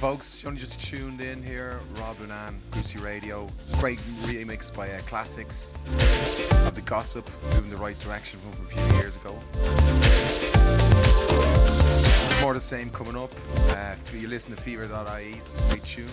folks, you only just tuned in here. Rob Lunan, Lucy Radio. Great remix by uh, Classixx of The Gossip, moving the right direction from a few years ago. More the same coming up. Uh, you listen to Phever.ie, so stay tuned.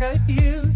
Got you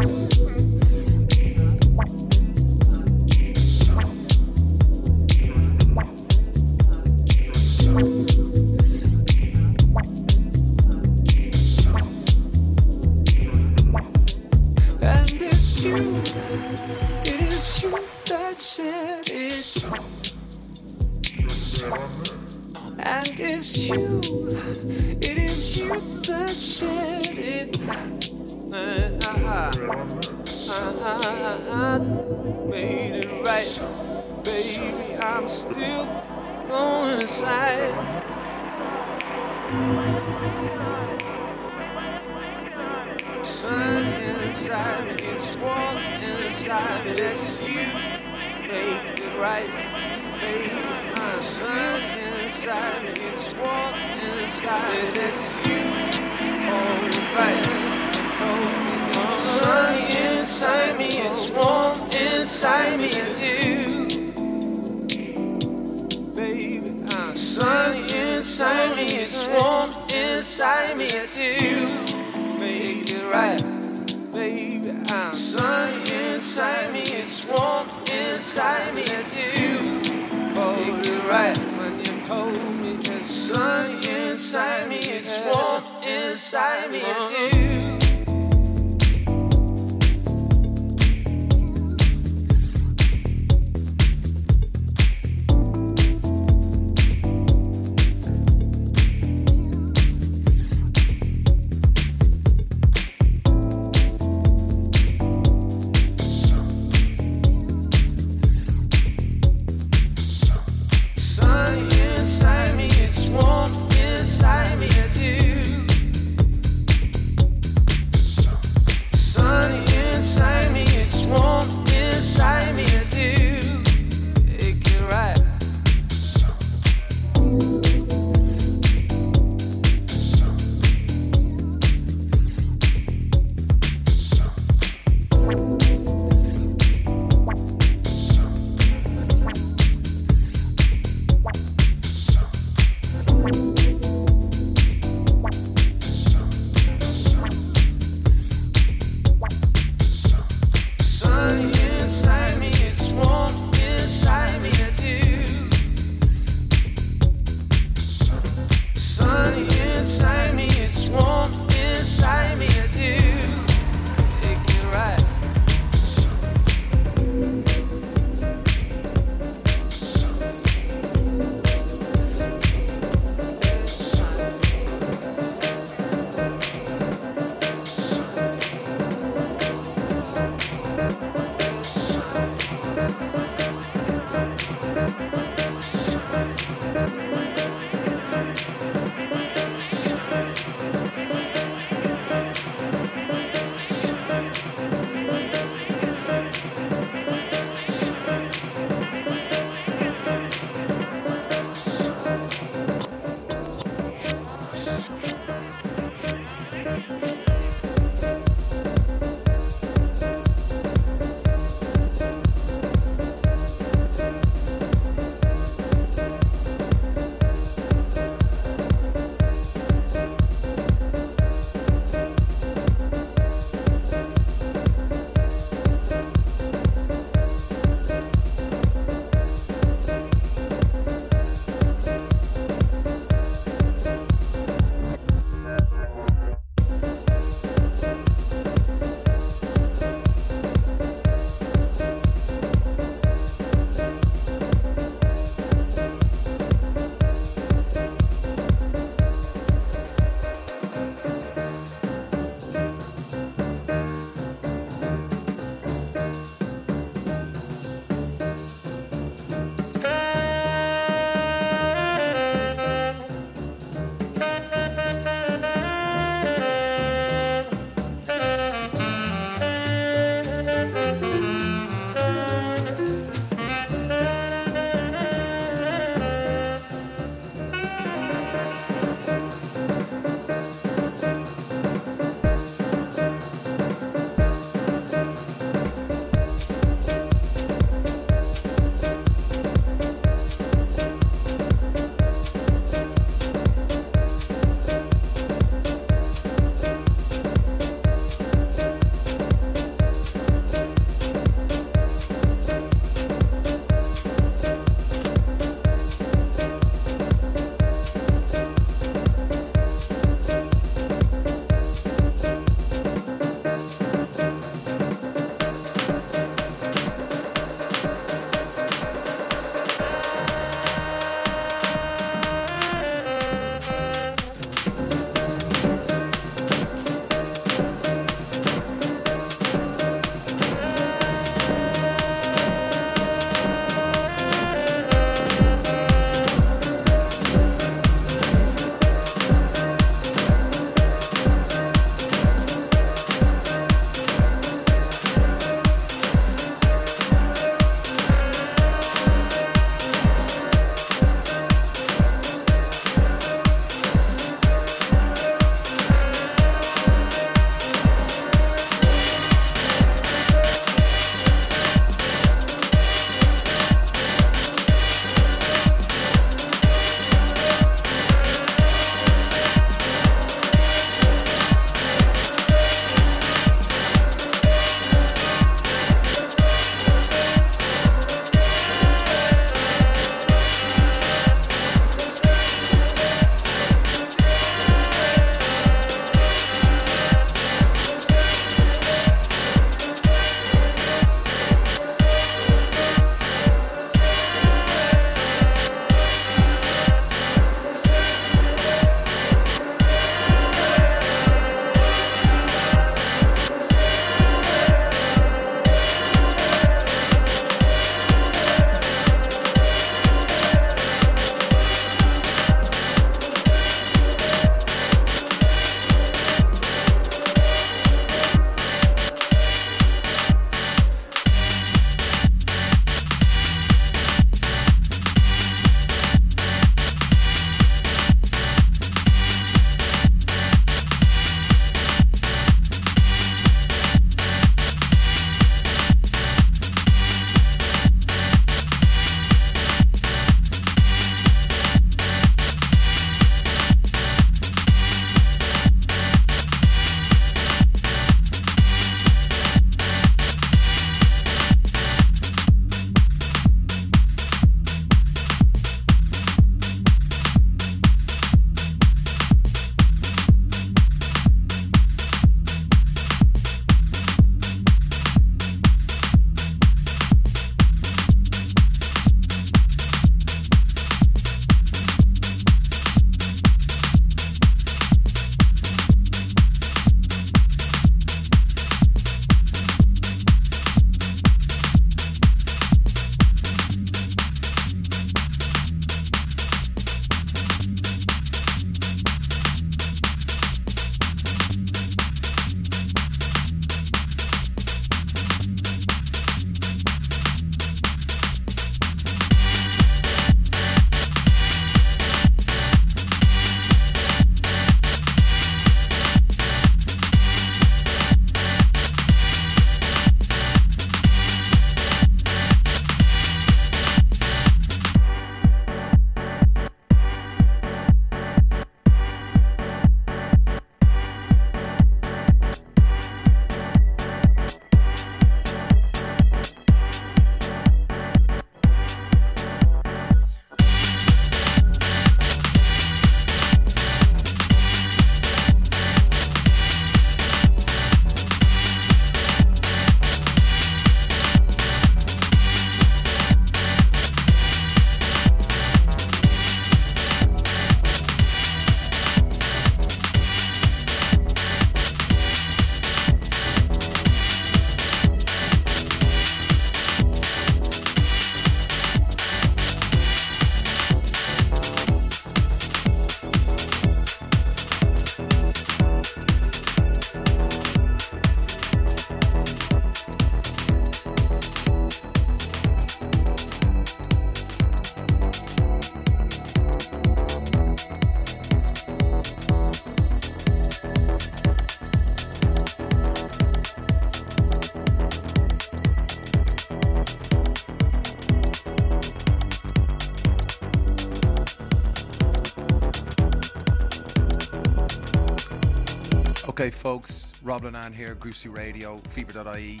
Rob Lenan here, Groove Street Radio, Phever.ie.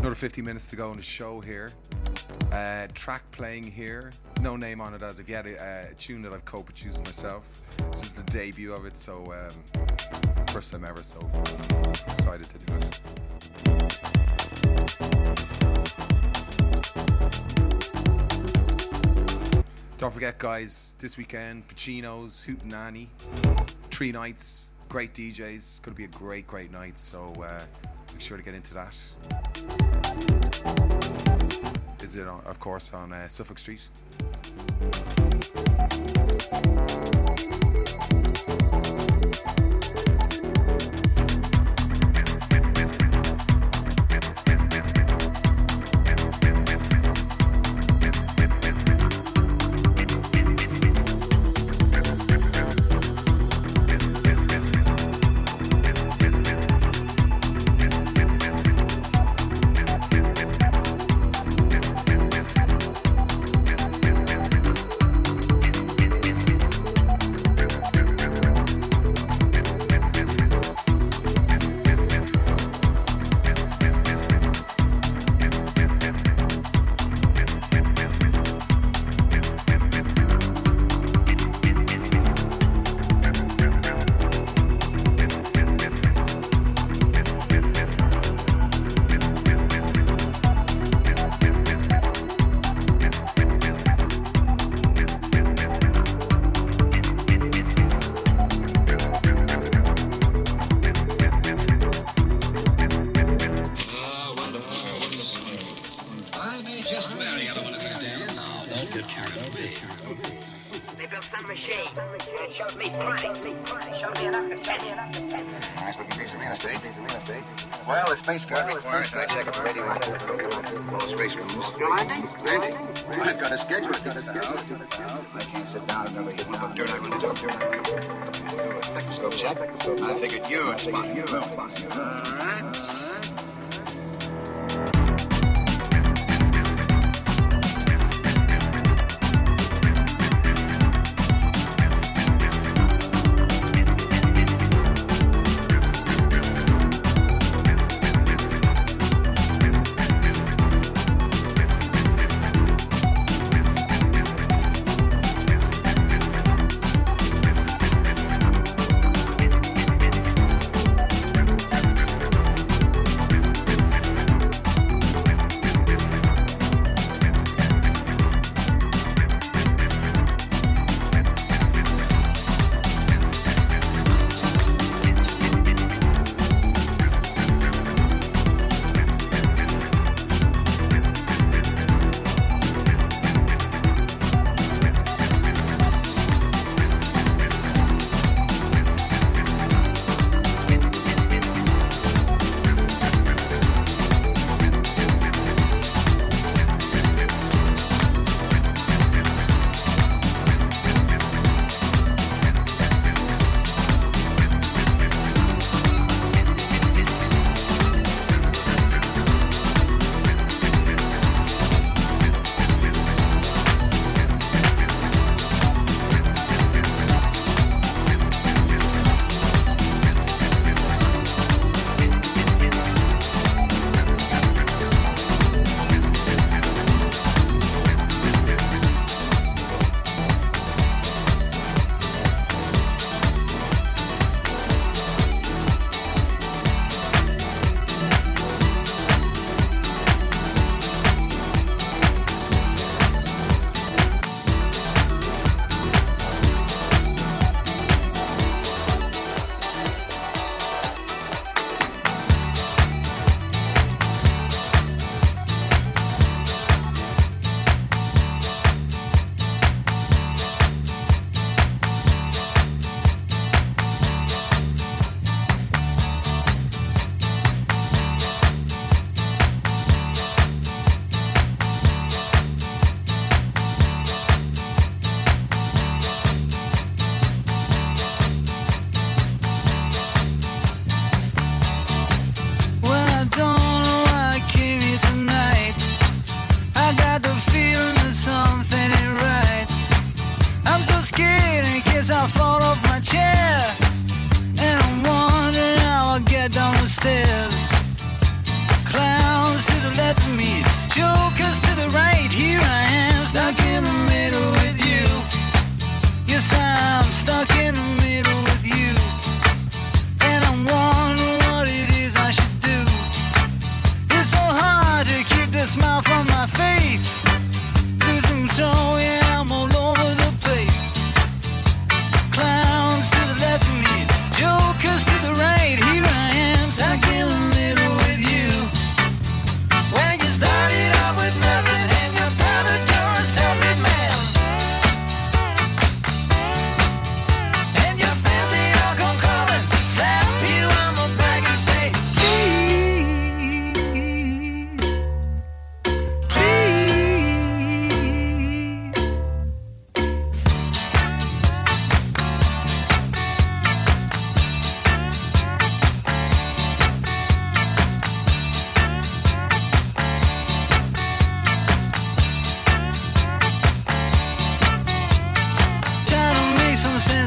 Another 50 minutes to go on the show here. Uh, track playing here, no name on it as of yet, a, a tune that I've co produced myself. This is the debut of it, so um, first time ever, so excited to do it. Don't forget, guys, this weekend, Pacino's, Hootenanny, three nights, great DJs. It's Going to be a great, great night. So uh, make sure to get into that. Is it, on, of course, on uh, Suffolk Street? object. I figured you'd spot you. some sense.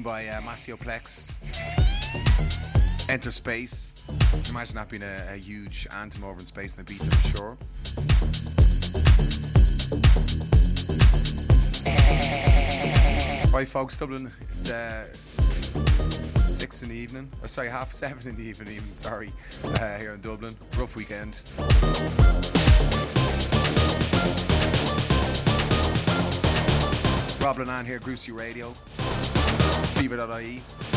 Tune by uh, Maceo Plex. Enter Space. Imagine that being a, a huge anthem over in space and the beat for sure. Right, folks, Dublin. It's uh, six in the evening. Oh, sorry, half seven in the evening. Even sorry, uh, here in Dublin. Rough weekend. Rob Lenan here, Groove Street Radio. Phever.ie. The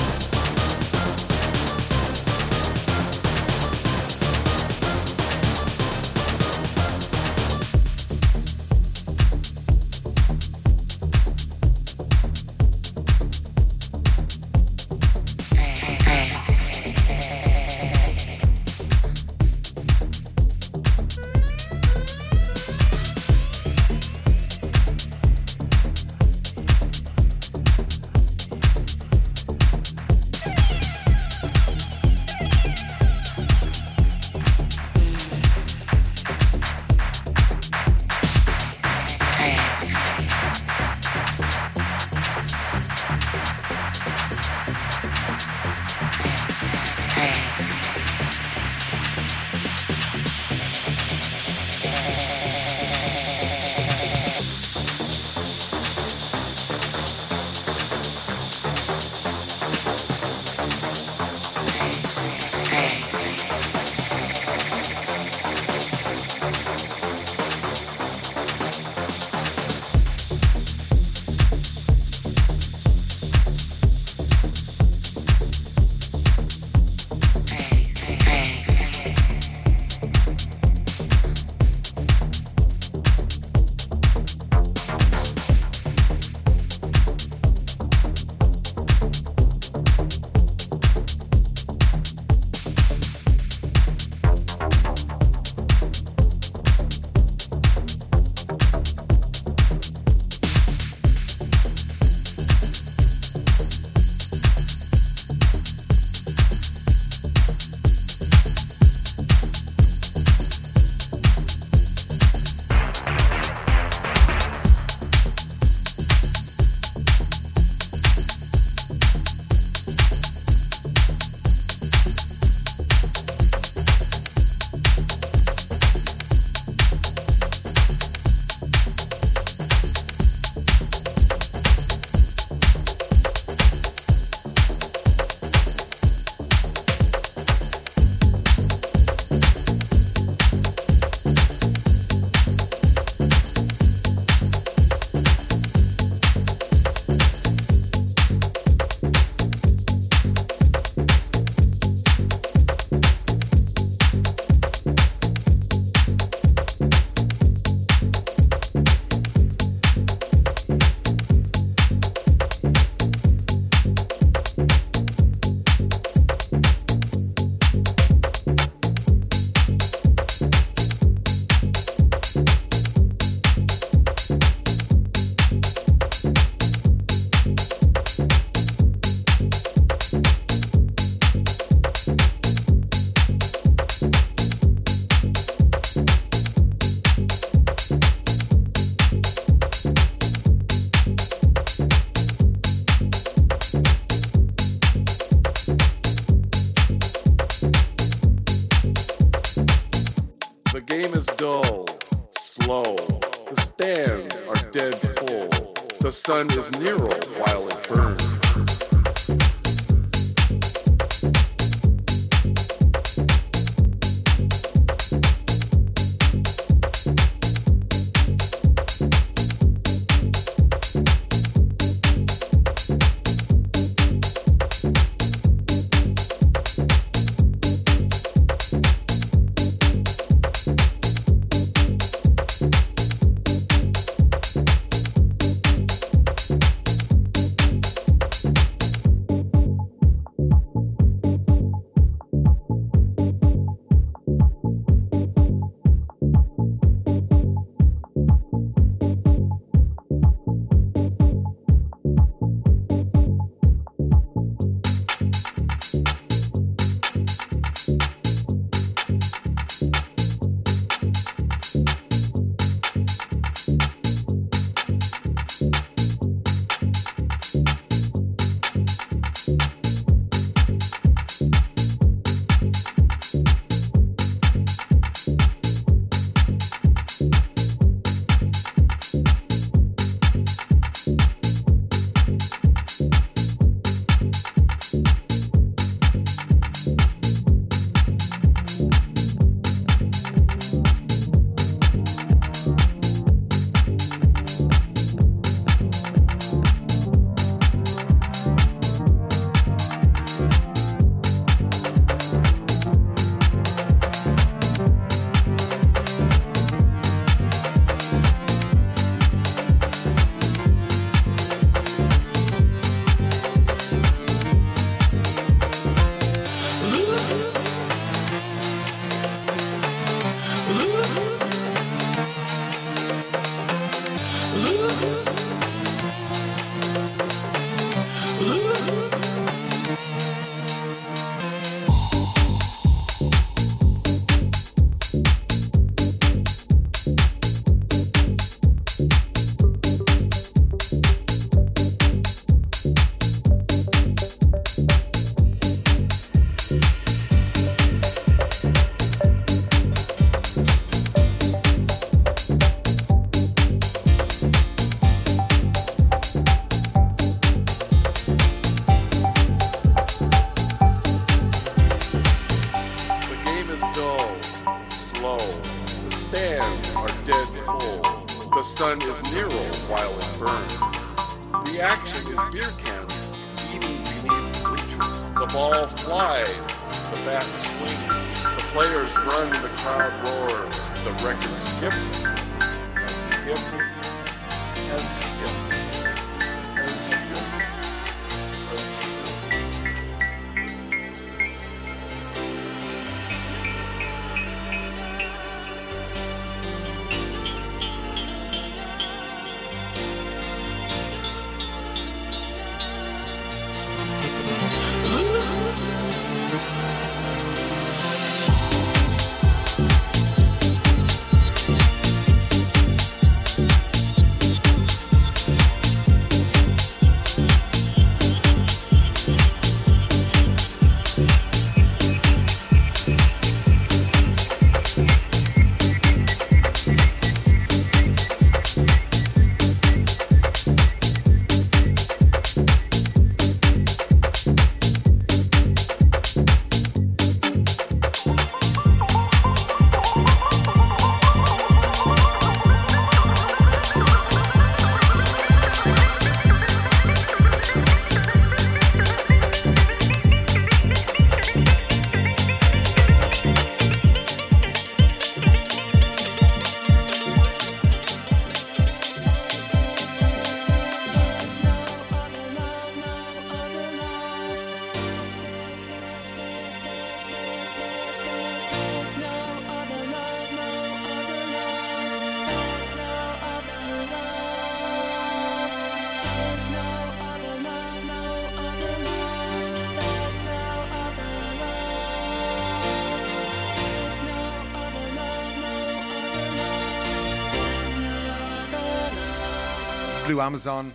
Blue Amazon.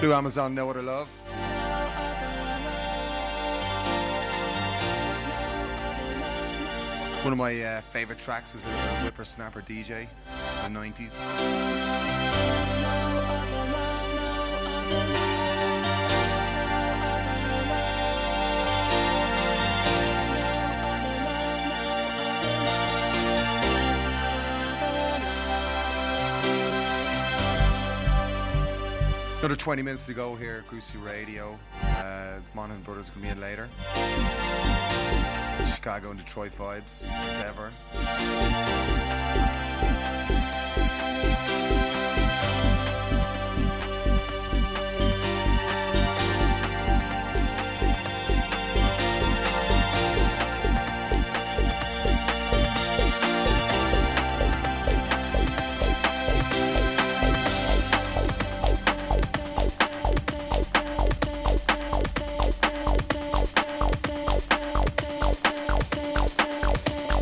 Blue Amazon, No Other Love. One of my uh, favorite tracks is a whippersnapper DJ in the 90s. Another 20 minutes to go here, at Groove Street Radio. Uh, Monin Brothers can be in later. Chicago and Detroit vibes, as ever. Stay, stay, stay, stay, stay, stay.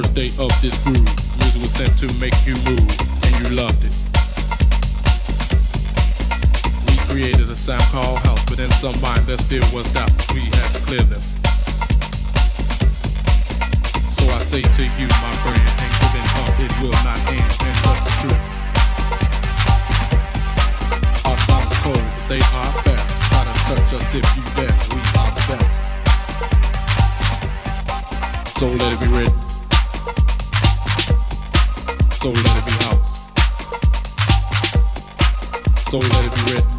First day of this groove, music was sent to make you move, and you loved it. We created a sound called house, but in some mind there still was doubt. We had to clear them. So I say to you, my friend, ain't giving up, it will not end, and that's the truth. Our songs cold, but they are fair. Try to touch us if you dare, we are the best. So let it be written. So let it be house. So let it be written.